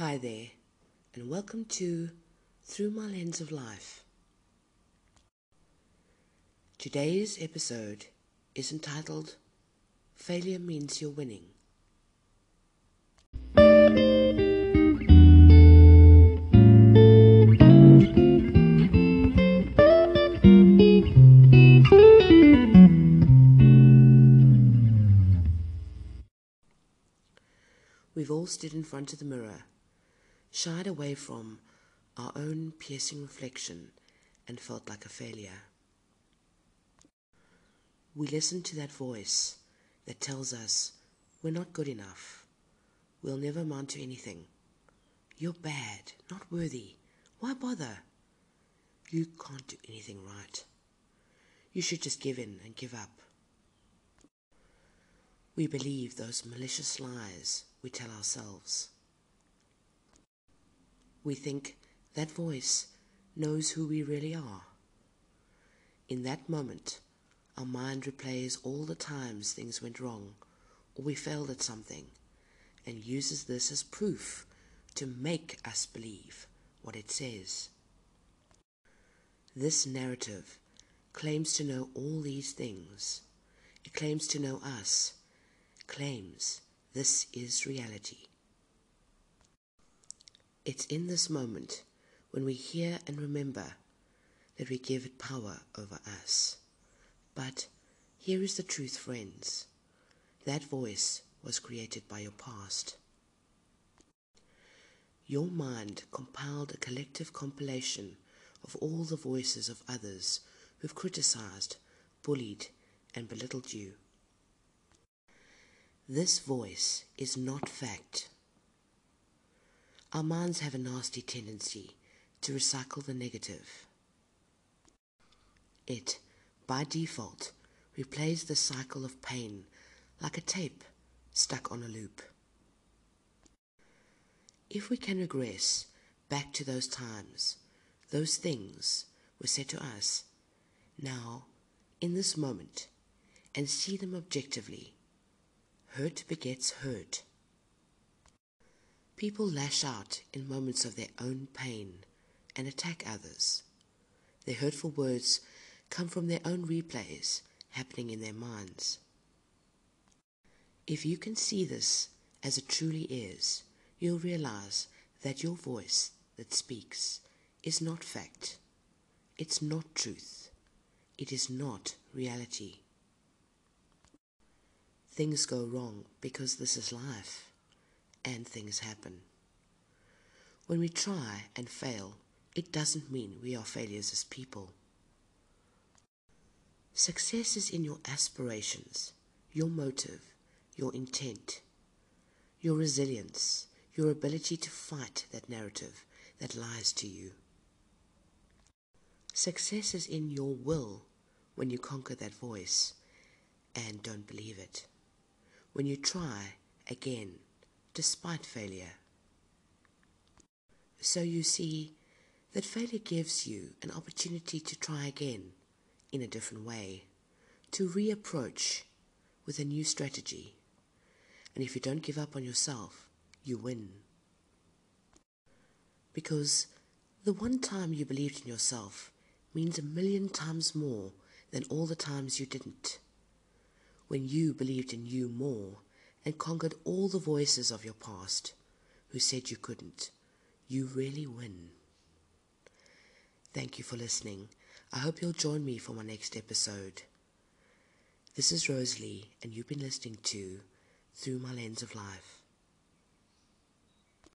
Hi there, and welcome to Through My Lens of Life. Today's episode is entitled Failure Means You're Winning. We've all stood in front of the mirror, shied away from our own piercing reflection, and felt like a failure. We listen to that voice that tells us we're not good enough, we'll never amount to anything, you're bad, not worthy, why bother? You can't do anything right. You should just give in and give up. We believe those malicious lies we tell ourselves. We think that voice knows who we really are. In that moment, our mind replays all the times things went wrong or we failed at something and uses this as proof to make us believe what it says. This narrative claims to know all these things. It claims to know us, claims this is reality. It's in this moment when we hear and remember that we give it power over us. But here is the truth, friends. That voice was created by your past. Your mind compiled a collective compilation of all the voices of others who've criticized, bullied, and belittled you. This voice is not fact. Our minds have a nasty tendency to recycle the negative. It, by default, replays the cycle of pain like a tape stuck on a loop. If we can regress back to those times, those things were said to us, now, in this moment, and see them objectively, hurt begets hurt. People lash out in moments of their own pain and attack others. Their hurtful words come from their own replays happening in their minds. If you can see this as it truly is, you'll realize that your voice that speaks is not fact. It's not truth. It is not reality. Things go wrong because this is life, and things happen. When we try and fail, it doesn't mean we are failures as people. Success is in your aspirations, your motive, your intent, your resilience, your ability to fight that narrative that lies to you. Success is in your will when you conquer that voice and don't believe it. When you try again despite failure. So you see that failure gives you an opportunity to try again in a different way, to reapproach with a new strategy. And if you don't give up on yourself, you win. Because the one time you believed in yourself means a million times more than all the times you didn't. When you believed in you more and conquered all the voices of your past who said you couldn't, you really win. Thank you for listening. I hope you'll join me for my next episode. This is Rosalie, and you've been listening to Through My Lens of Life.